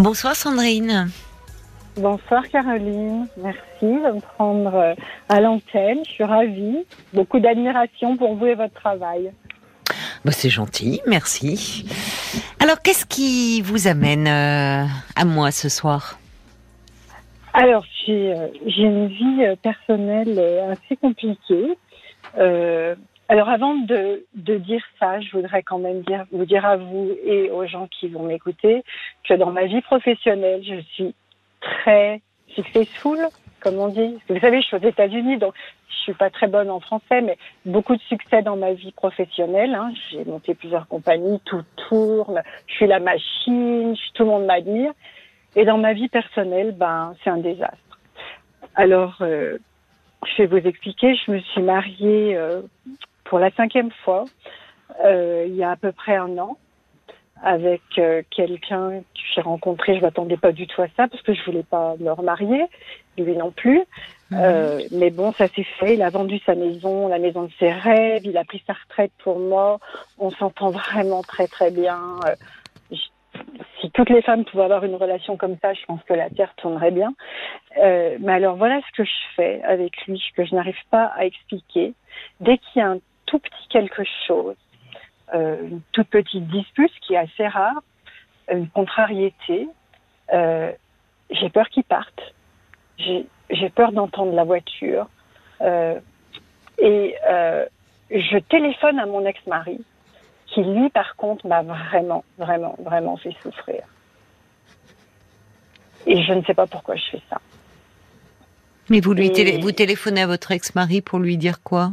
Bonsoir Sandrine. Bonsoir Caroline, merci de me prendre euh, à l'antenne, je suis ravie. Beaucoup d'admiration pour vous et votre travail. Bah, c'est gentil, merci. Alors qu'est-ce qui vous amène euh, à moi ce soir? Alors j'ai euh, une vie personnelle assez compliquée. Alors avant de, dire ça, je voudrais quand même vous dire à vous et aux gens qui vont m'écouter que dans ma vie professionnelle, je suis très successful, comme on dit. Vous savez, je suis aux États-Unis, donc je suis pas très bonne en français, mais beaucoup de succès dans ma vie professionnelle. Hein. J'ai monté plusieurs compagnies, tout tourne, je suis la machine, tout le monde m'admire. Et dans ma vie personnelle, ben, c'est un désastre. Alors, euh, je vais vous expliquer. Je me suis mariée euh, pour la cinquième fois euh, il y a à peu près un an avec euh, quelqu'un que j'ai rencontré. Je m'attendais pas du tout à ça parce que je voulais pas me remarier, lui non plus. Mhm. Euh, mais bon, ça s'est fait. Il a vendu sa maison, la maison de ses rêves. Il a pris sa retraite pour moi. On s'entend vraiment très très bien. Euh, si toutes les femmes pouvaient avoir une relation comme ça, je pense que la terre tournerait bien. Mais alors voilà ce que je fais avec lui, que je n'arrive pas à expliquer. Dès qu'il y a un tout petit quelque chose, euh, une toute petite dispute, qui est assez rare, une contrariété. Euh, j'ai peur qu'il parte. J'ai peur d'entendre la voiture. Euh, et je téléphone à mon ex-mari, qui lui, par contre, m'a vraiment, vraiment, vraiment fait souffrir. Et je ne sais pas pourquoi je fais ça. Mais vous lui vous téléphonez à votre ex-mari pour lui dire quoi?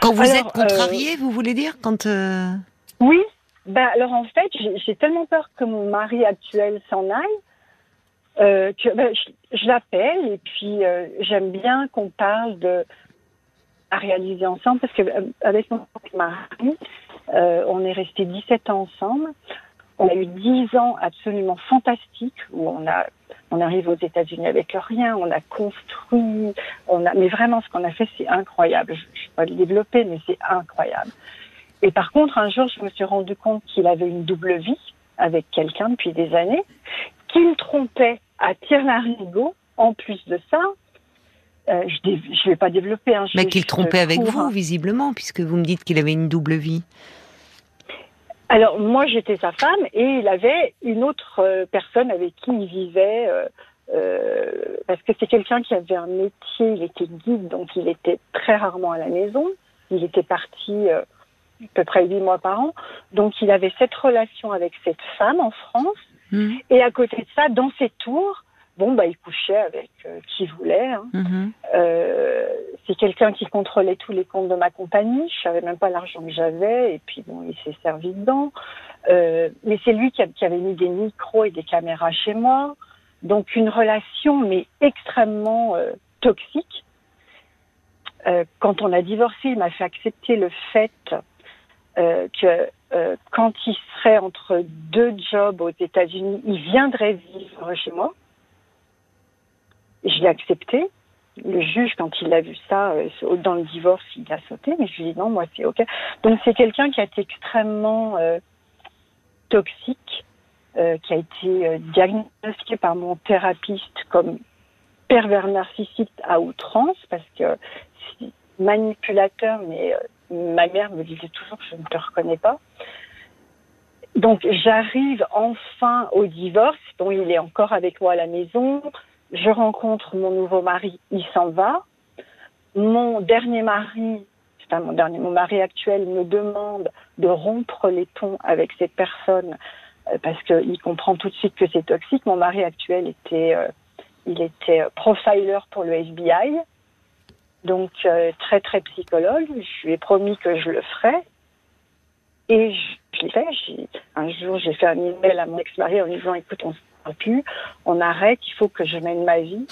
Quand vous êtes contrarié, euh, vous voulez dire quand euh, Oui. Ben, alors en fait, j'ai tellement peur que mon mari actuel s'en aille euh, que ben, je, l'appelle et puis j'aime bien qu'on parle de à réaliser ensemble parce que avec mon mari, on est resté 17 ans ensemble. On a eu 10 ans absolument fantastiques où on a on arrive aux États-Unis avec rien, on a construit, on a, mais vraiment ce qu'on a fait, c'est incroyable. Je ne vais pas le développer, mais c'est incroyable. Et par contre, un jour, je me suis rendu compte qu'il avait une double vie avec quelqu'un depuis des années, qu'il trompait à tir-larigot. En plus de ça, euh, je ne vais pas développer. un mais qu'il trompait avec vous, visiblement, puisque vous me dites qu'il avait une double vie. Alors moi j'étais sa femme et il avait une autre euh, personne avec qui il vivait euh, euh, parce que c'est quelqu'un qui avait un métier, il était guide donc il était très rarement à la maison. Il était parti à peu près huit mois par an, donc il avait cette relation avec cette femme en France mmh. et à côté de ça dans ses tours bon, bah, il couchait avec euh, qui voulait. Hein. Mhm. Euh, c'est quelqu'un qui contrôlait tous les comptes de ma compagnie. Je savais même pas l'argent que j'avais. Et puis, bon, il s'est servi dedans. Euh, mais c'est lui qui, avait mis des micros et des caméras chez moi. Donc, une relation, mais extrêmement toxique. quand on a divorcé, il m'a fait accepter le fait que quand il serait entre deux jobs aux États-Unis, il viendrait vivre chez moi. Je l'ai accepté. Le juge, quand il a vu ça, euh, dans le divorce, il a sauté, mais je lui ai dit non, moi c'est OK. Donc c'est quelqu'un qui a été extrêmement euh, toxique, euh, qui a été diagnostiqué par mon thérapeute comme pervers narcissique à outrance, parce que manipulateur, mais ma mère me disait toujours je ne te reconnais pas. Donc j'arrive enfin au divorce, dont il est encore avec moi à la maison je rencontre mon nouveau mari, il s'en va. Mon dernier mari, enfin mon dernier, mon mari actuel me demande de rompre les ponts avec cette personne euh, parce qu'il comprend tout de suite que c'est toxique. Mon mari actuel était, euh, il était profiler pour le FBI, donc euh, très très psychologue. Je lui ai promis que je le ferais. Et je, l'ai fait. Un jour, j'ai fait un email à mon ex-mari en lui disant, écoute, on plus, on arrête, il faut que je mène ma vie.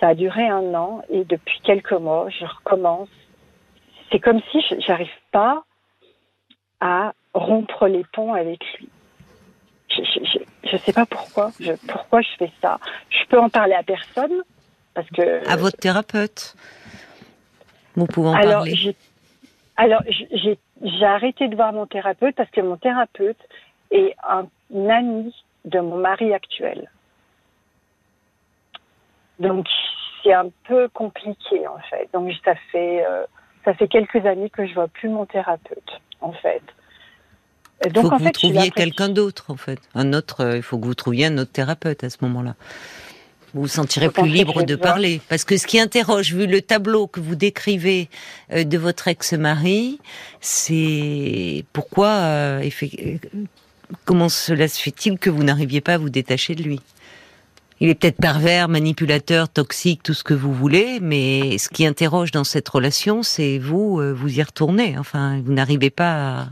Ça a duré un an et depuis quelques mois, je recommence. C'est comme si je n'arrive pas à rompre les ponts avec lui. Je ne sais pas pourquoi. Je, pourquoi je fais ça. Je peux en parler à personne parce que. À votre thérapeute. Vous pouvez en alors, parler. Alors j'ai arrêté de voir mon thérapeute parce que mon thérapeute est un ami de mon mari actuel. Donc c'est un peu compliqué en fait. Donc ça fait euh, ça fait quelques années que je vois plus mon thérapeute en fait. Il faut que vous trouviez quelqu'un d'autre en fait, un autre. Euh, il faut que vous trouviez un autre thérapeute à ce moment-là. Vous vous sentirez plus libre de parler. Parce que ce qui interroge, vu le tableau que vous décrivez euh, de votre ex-mari, c'est pourquoi, comment cela se fait-il que vous n'arriviez pas à vous détacher de lui? Il est peut-être pervers, manipulateur, toxique, tout ce que vous voulez, mais ce qui interroge dans cette relation, c'est vous, euh, vous y retournez. Enfin, vous n'arrivez pas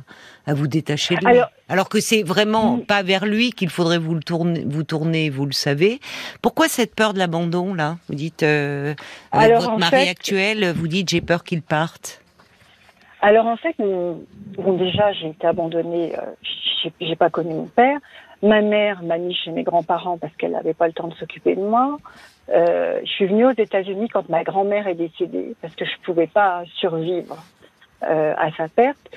à, vous détacher de lui. Alors, que c'est vraiment mm. pas vers lui qu'il faudrait vous le tourner, vous tourner, vous le savez. Pourquoi cette peur de l'abandon là? Vous dites euh, avec votre mari actuel, vous dites j'ai peur qu'il parte. Alors en fait, bon déjà j'ai été abandonnée, euh, j'ai pas connu mon père. Ma mère m'a mis chez mes grands-parents parce qu'elle n'avait pas le temps de s'occuper de moi. Euh, je suis venue aux États-Unis quand ma grand-mère est décédée parce que je pouvais pas survivre euh, à sa perte.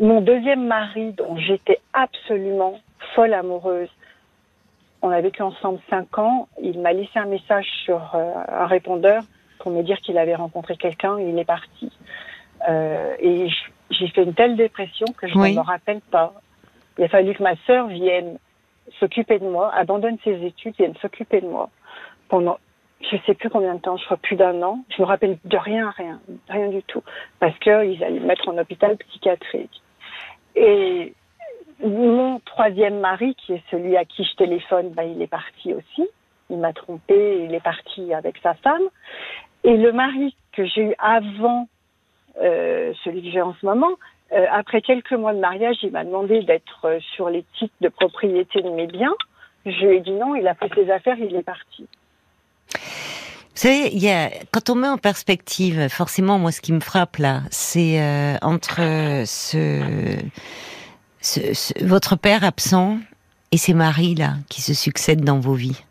Mon deuxième mari, dont j'étais absolument folle amoureuse, on a vécu ensemble cinq ans. Il m'a laissé un message sur euh, un répondeur pour me dire qu'il avait rencontré quelqu'un il est parti. Euh, et j'ai fait une telle dépression que je ne me rappelle pas. Il a fallu que ma sœur vienne s'occuper de moi, abandonne ses études, vienne s'occuper de moi pendant je sais plus combien de temps, je crois plus d'un an. Je me rappelle de rien, rien, rien du tout, parce qu'ils allaient me mettre en hôpital psychiatrique. Et mon troisième mari, qui est celui à qui je téléphone, ben, il est parti aussi. Il m'a trompé, il est parti avec sa femme. Et le mari que j'ai eu avant celui que j'ai en ce moment, euh, après quelques mois de mariage, il m'a demandé d'être euh, sur les titres de propriété de mes biens. Je lui ai dit non, il a fait ses affaires, il est parti. Vous savez, quand on met en perspective, forcément, moi, ce qui me frappe là, c'est euh, entre votre père absent et ces maris là qui se succèdent dans vos vies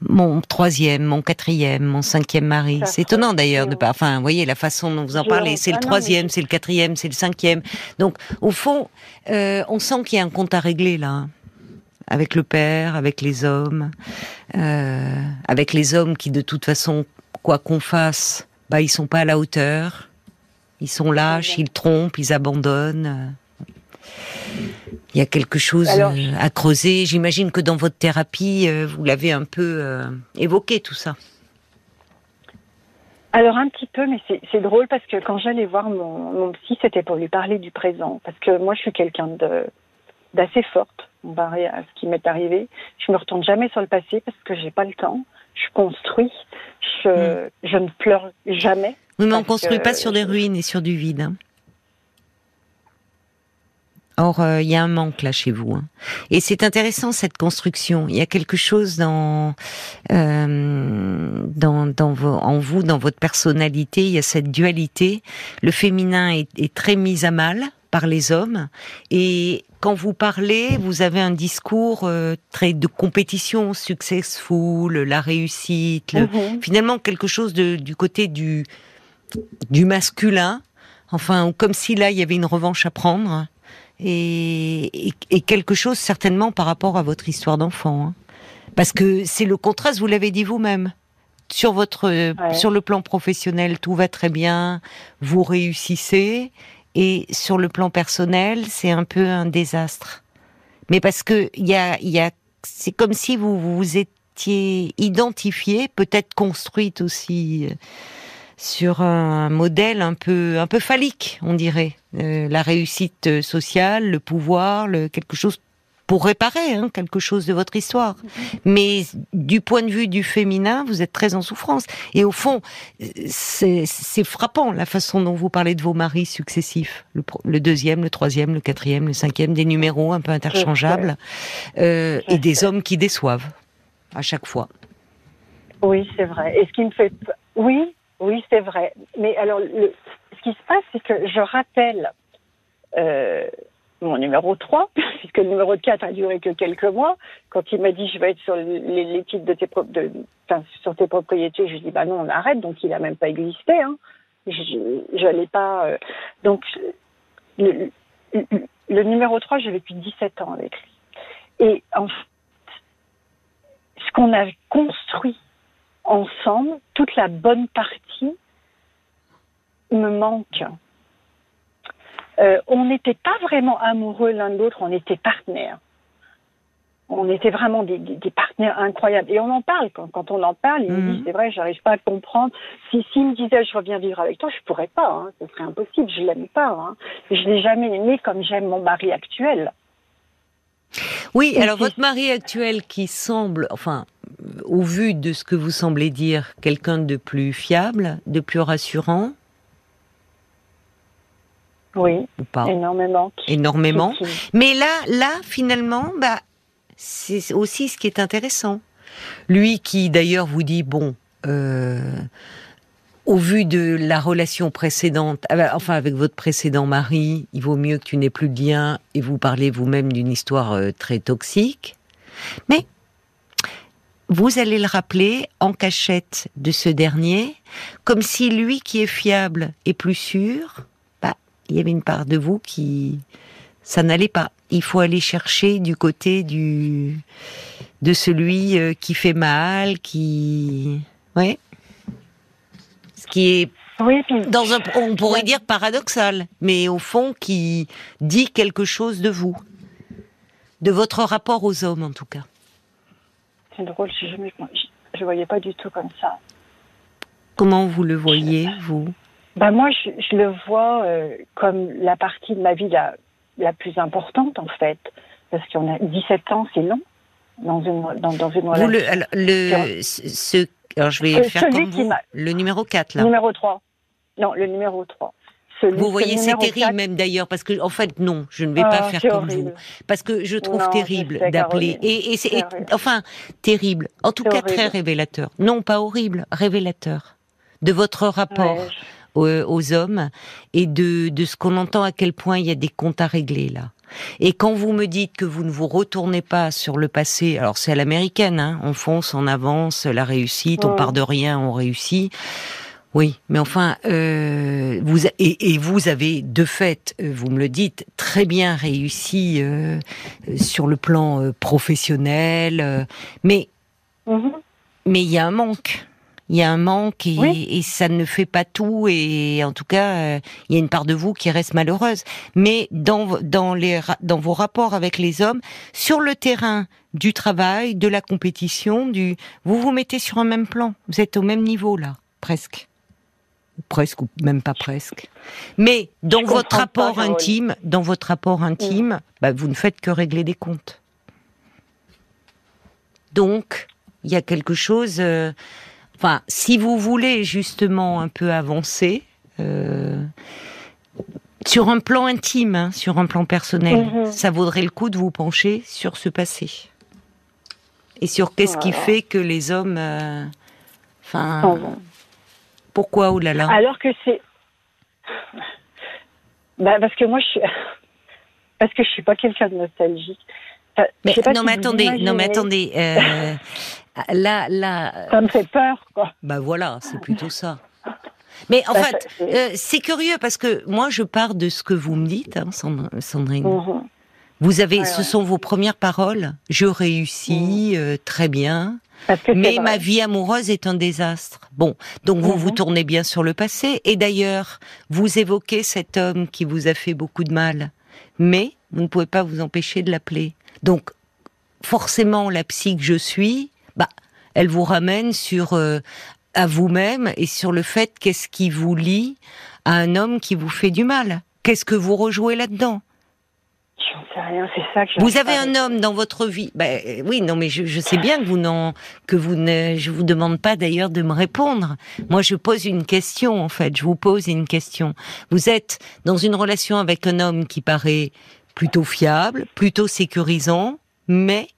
mon troisième, mon quatrième, mon cinquième mari. C'est étonnant d'ailleurs de pas. Enfin, vous voyez la façon dont vous en parlez. C'est le troisième, c'est le quatrième, c'est le cinquième. Donc, au fond, euh, on sent qu'il y a un compte à régler là, hein. avec le père, avec les hommes, euh, avec les hommes qui, de toute façon, quoi qu'on fasse, bah ils sont pas à la hauteur. Ils sont lâches, ils trompent, ils abandonnent. Il y a quelque chose euh, à creuser. J'imagine que dans votre thérapie, euh, vous l'avez un peu euh, évoqué tout ça. Alors un petit peu, mais c'est drôle parce que quand j'allais voir mon, mon psy, c'était pour lui parler du présent. Parce que moi, je suis quelqu'un d'assez forte, comparé à ce qui m'est arrivé. Je me retourne jamais sur le passé parce que j'ai pas le temps. Je construis. Je, hmm. je ne pleure jamais. Oui, mais on construit pas sur des ruines et sur du vide. Hein. Or, euh, il y a un manque là chez vous. Hein. Et c'est intéressant cette construction. Il y a quelque chose dans, euh, dans, dans vos, en vous, dans votre personnalité. Il y a cette dualité. Le féminin est, est, très mis à mal par les hommes. Et quand vous parlez, vous avez un discours euh, très de compétition, successful, la réussite. Mm-hmm. Finalement, quelque chose de, du côté du, du masculin. Enfin, comme si là, il y avait une revanche à prendre et, quelque chose certainement par rapport à votre histoire d'enfant. Hein. Parce que c'est le contraste, vous l'avez dit vous-même. Sur votre, sur le plan professionnel, tout va très bien, vous réussissez, et sur le plan personnel, c'est un peu un désastre. Mais parce que il y a, y a, c'est comme si vous vous étiez identifié, peut-être construite aussi euh, sur un modèle un peu un peu phallique, on dirait. Euh, la réussite sociale, le pouvoir, le, quelque chose pour réparer hein, quelque chose de votre histoire. Mais du point de vue du féminin, vous êtes très en souffrance. Et au fond, c'est frappant la façon dont vous parlez de vos maris successifs. Le, deuxième, le troisième, le quatrième, le cinquième, des numéros un peu interchangeables. Euh, et des hommes qui déçoivent à chaque fois. Oui, c'est vrai. Et ce qui me fait... Oui, oui, c'est vrai. Mais alors, le, ce qui se passe, c'est que je rappelle euh, mon numéro 3, puisque le numéro 4 a duré que quelques mois. Quand il m'a dit je vais être sur les, titres de tes, propriétés, je lui ai dit bah non, on arrête. Donc il n'a même pas existé. Hein. Je n'allais pas. Euh, donc le, le, numéro 3, j'ai vécu 17 ans avec lui. Et en qu'on a construit ensemble, toute la bonne partie me manque. Euh, on n'était pas vraiment amoureux l'un de l'autre, on était partenaires. On était vraiment des, partenaires incroyables. Et on en parle. Quand, on en parle, il me dit, mhm. c'est vrai, j'arrive pas à comprendre. Si s'il me disait, je reviens vivre avec toi, je pourrais pas. Hein. Ce serait impossible. Je l'aime pas. Hein. Je l'ai jamais aimé comme j'aime mon mari actuel. Oui, alors votre mari actuel qui semble, enfin, au vu de ce que vous semblez dire, quelqu'un de plus fiable, de plus rassurant, oui, énormément. Énormément. Mais là, là, finalement, bah, c'est aussi ce qui est intéressant. Lui qui, d'ailleurs, vous dit bon. Euh, au vu de la relation précédente, ah bah, enfin avec votre précédent mari, il vaut mieux que tu n'aies plus de lien et vous parlez vous-même d'une histoire euh, très toxique. Mais vous allez le rappeler en cachette de ce dernier, comme si lui qui est fiable et plus sûr, il y avait une part de vous qui ça n'allait pas. Il faut aller chercher du côté du de celui euh, qui fait mal, qui ouais. Ce qui est dans un on pourrait dire paradoxal, mais au fond qui dit quelque chose de vous, de votre rapport aux hommes en tout cas. C'est drôle, je ne voyais pas du tout comme ça. Comment vous le voyez, vous? Bah moi, je, je le vois euh, comme la partie de ma vie la, la plus importante, en fait. Parce qu'on a 17 ans, c'est long dans une, dans, dans une relation. le, alors, le, ce, alors, je vais faire comme vous. Le numéro 4, là. Numéro 3. Non, le numéro 3. Celui, vous voyez, c'est terrible même d'ailleurs, parce que en fait, non, je ne vais pas ah, faire comme vous, parce que je trouve terrible d'appeler. Et, et c'est enfin terrible, en tout cas très révélateur. Non, pas horrible, révélateur de votre rapport aux, hommes et de, de ce qu'on entend à quel point il y a des comptes à régler là. Et quand vous me dites que vous ne vous retournez pas sur le passé, alors c'est à l'américaine, hein, on fonce, on avance, la réussite, on part de rien, on réussit. Oui, mais enfin, euh, vous et, et, vous avez de fait, euh, vous me le dites, très bien réussi euh, sur le plan euh, professionnel, mais mm-hmm. mais il y a un manque. Il y a un manque et, ça ne fait pas tout et en tout cas euh, il y a une part de vous qui reste malheureuse. Mais dans dans les dans vos rapports avec les hommes sur le terrain du travail de la compétition du vous vous mettez sur un même plan. Vous êtes au même niveau là presque presque ou même pas presque mais dans votre rapport intime dans votre rapport intime bah, vous ne faites que régler des comptes donc il y a quelque chose euh, Enfin, si vous voulez justement un peu avancer, euh, sur un plan intime, hein, sur un plan personnel, mhm. ça vaudrait le coup de vous pencher sur ce passé. Et sur qu'est-ce qui fait que les hommes... Euh. Pourquoi, oh là là Alors que c'est... Bah, parce que moi, je suis... Parce que je suis pas quelqu'un de nostalgique. mais, non, mais attendez, non, mais attendez, euh, Là, là. Ça me fait peur, quoi. Bah voilà, c'est plutôt ça. Mais en bah, fait, euh, c'est curieux parce que moi, je pars de ce que vous me dites, hein, Sandrine. Mhm. Vous avez, ce sont vos premières paroles? Je réussis mhm. euh, très bien. Mais ma vie amoureuse est un désastre. Bon, donc vous vous mhm. tournez bien sur le passé. Et d'ailleurs, vous évoquez cet homme qui vous a fait beaucoup de mal. Mais vous ne pouvez pas vous empêcher de l'appeler. Donc, forcément, la psy que je suis, bah, elle vous ramène sur euh, à vous-même et sur le fait qu'est-ce qui vous lie à un homme qui vous fait du mal. Qu'est-ce que vous rejouez là-dedans? Sais rien, c'est ça que Vous avez un homme dans votre vie. Bah, oui, non, mais je, sais bien que vous n'en, que vous ne, je vous demande pas d'ailleurs de me répondre. Moi, je pose une question, en fait. Je vous pose une question. Vous êtes dans une relation avec un homme qui paraît plutôt fiable, plutôt sécurisant, mais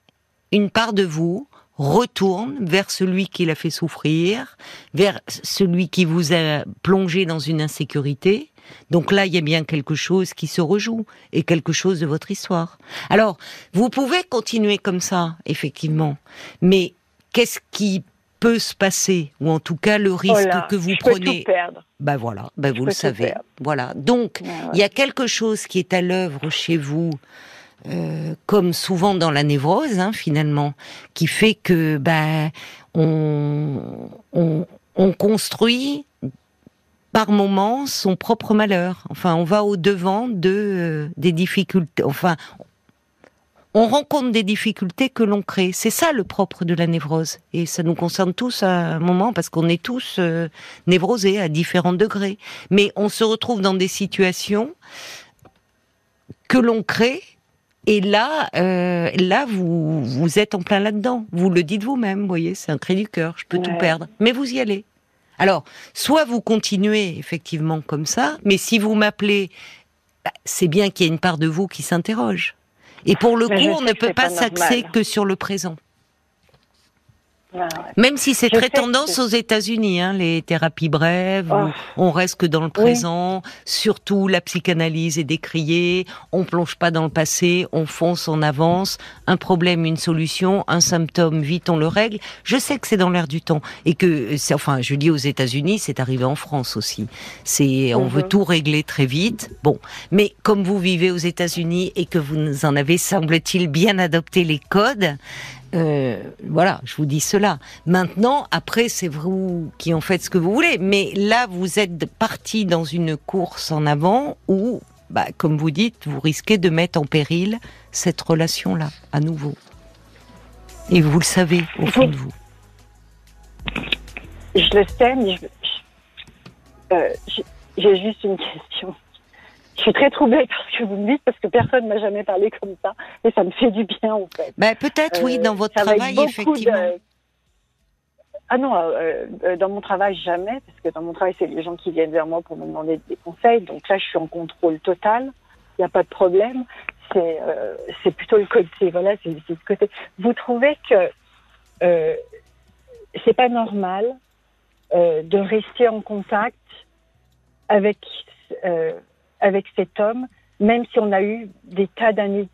une part de vous retourne vers celui qui l'a fait souffrir, vers celui qui vous a plongé dans une insécurité. Donc là, il y a bien quelque chose qui se rejoue et quelque chose de votre histoire. Alors, vous pouvez continuer comme ça, effectivement, mais qu'est-ce qui peut se passer? Ou en tout cas le risque que vous prenez? Ben voilà, ben vous le savez. Voilà. Donc, il y a quelque chose qui est à l'œuvre chez vous euh, comme souvent dans la névrose, hein, finalement, qui fait que bah, on, on, on construit par moments son propre malheur. Enfin, on va au devant de euh, des difficultés. Enfin, on rencontre des difficultés que l'on crée. C'est ça le propre de la névrose. Et ça nous concerne tous à un moment parce qu'on est tous euh, névrosés à différents degrés. Mais on se retrouve dans des situations que l'on crée. Et là, euh, là, vous, vous êtes en plein là-dedans. Vous le dites vous-même, vous voyez, c'est un cri du cœur. Je peux tout perdre, mais vous y allez. Alors, soit vous continuez effectivement comme ça, mais si vous m'appelez, bah, c'est bien qu'il y ait une part de vous qui s'interroge. Et pour le coup, on ne peut pas s'axer que sur le présent. Même si c'est très tendance aux États-Unis, hein, les thérapies brèves, oh. on reste que dans le présent, surtout la psychanalyse est décriée, on plonge pas dans le passé, on fonce en avance, un problème, une solution, un symptôme, vite on le règle. Je sais que c'est dans l'air du temps et que, enfin, je dis aux États-Unis, c'est arrivé en France aussi. C'est, on veut mhm. tout régler très vite. Bon, mais comme vous vivez aux États-Unis et que vous en avez, semble-t-il, bien adopté les codes, euh, voilà, je vous dis cela. Maintenant, après, c'est vous qui en faites ce que vous voulez. Mais là, vous êtes parti dans une course en avant où, bah, comme vous dites, vous risquez de mettre en péril cette relation-là, à nouveau. Et vous le savez, au fond de vous. Je le sais, mais euh, j'ai juste une question. Je suis très troublée par ce que vous me dites parce que personne ne m'a jamais parlé comme ça et ça me fait du bien en fait. Ben, peut-être oui, dans votre travail effectivement. Ah non, euh, euh, dans mon travail jamais parce que dans mon travail c'est les gens qui viennent vers moi pour me demander des conseils. Donc là je suis en contrôle total, il n'y a pas de problème. C'est euh, c'est plutôt le côté voilà c'est le côté. Vous trouvez que euh, c'est pas normal de rester en contact avec avec cet homme, même si on a eu des tas d'années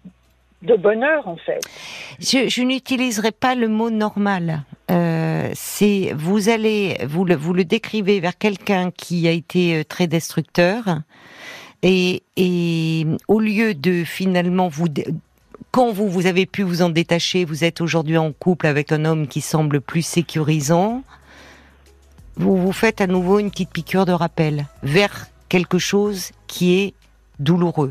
de bonheur en fait. Je, n'utiliserai pas le mot normal. Euh, c'est vous allez vous le vous le décrivez vers quelqu'un qui a été euh, très destructeur et, et au lieu de finalement vous quand vous vous avez pu vous en détacher, vous êtes aujourd'hui en couple avec un homme qui semble plus sécurisant. Vous vous faites à nouveau une petite piqûre de rappel vers quelque chose qui est douloureux.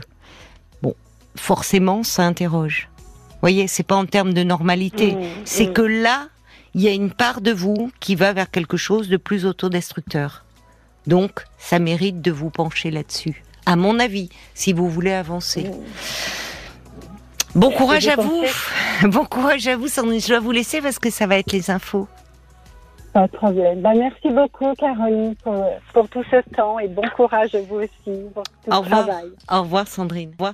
Bon, forcément, ça interroge. Vous voyez, c'est pas en termes de normalité. Mmh, c'est mmh. que là, il y a une part de vous qui va vers quelque chose de plus autodestructeur. Donc, ça mérite de vous pencher là-dessus. À mon avis, si vous voulez avancer. Mmh. Bon courage à vous. Bon courage à vous. Je dois vous laisser parce que ça va être les infos. Pas de problème. Merci beaucoup, Caroline, pour, pour, tout ce temps et bon courage à vous aussi pour tout Au revoir. Au revoir, Sandrine. Au revoir.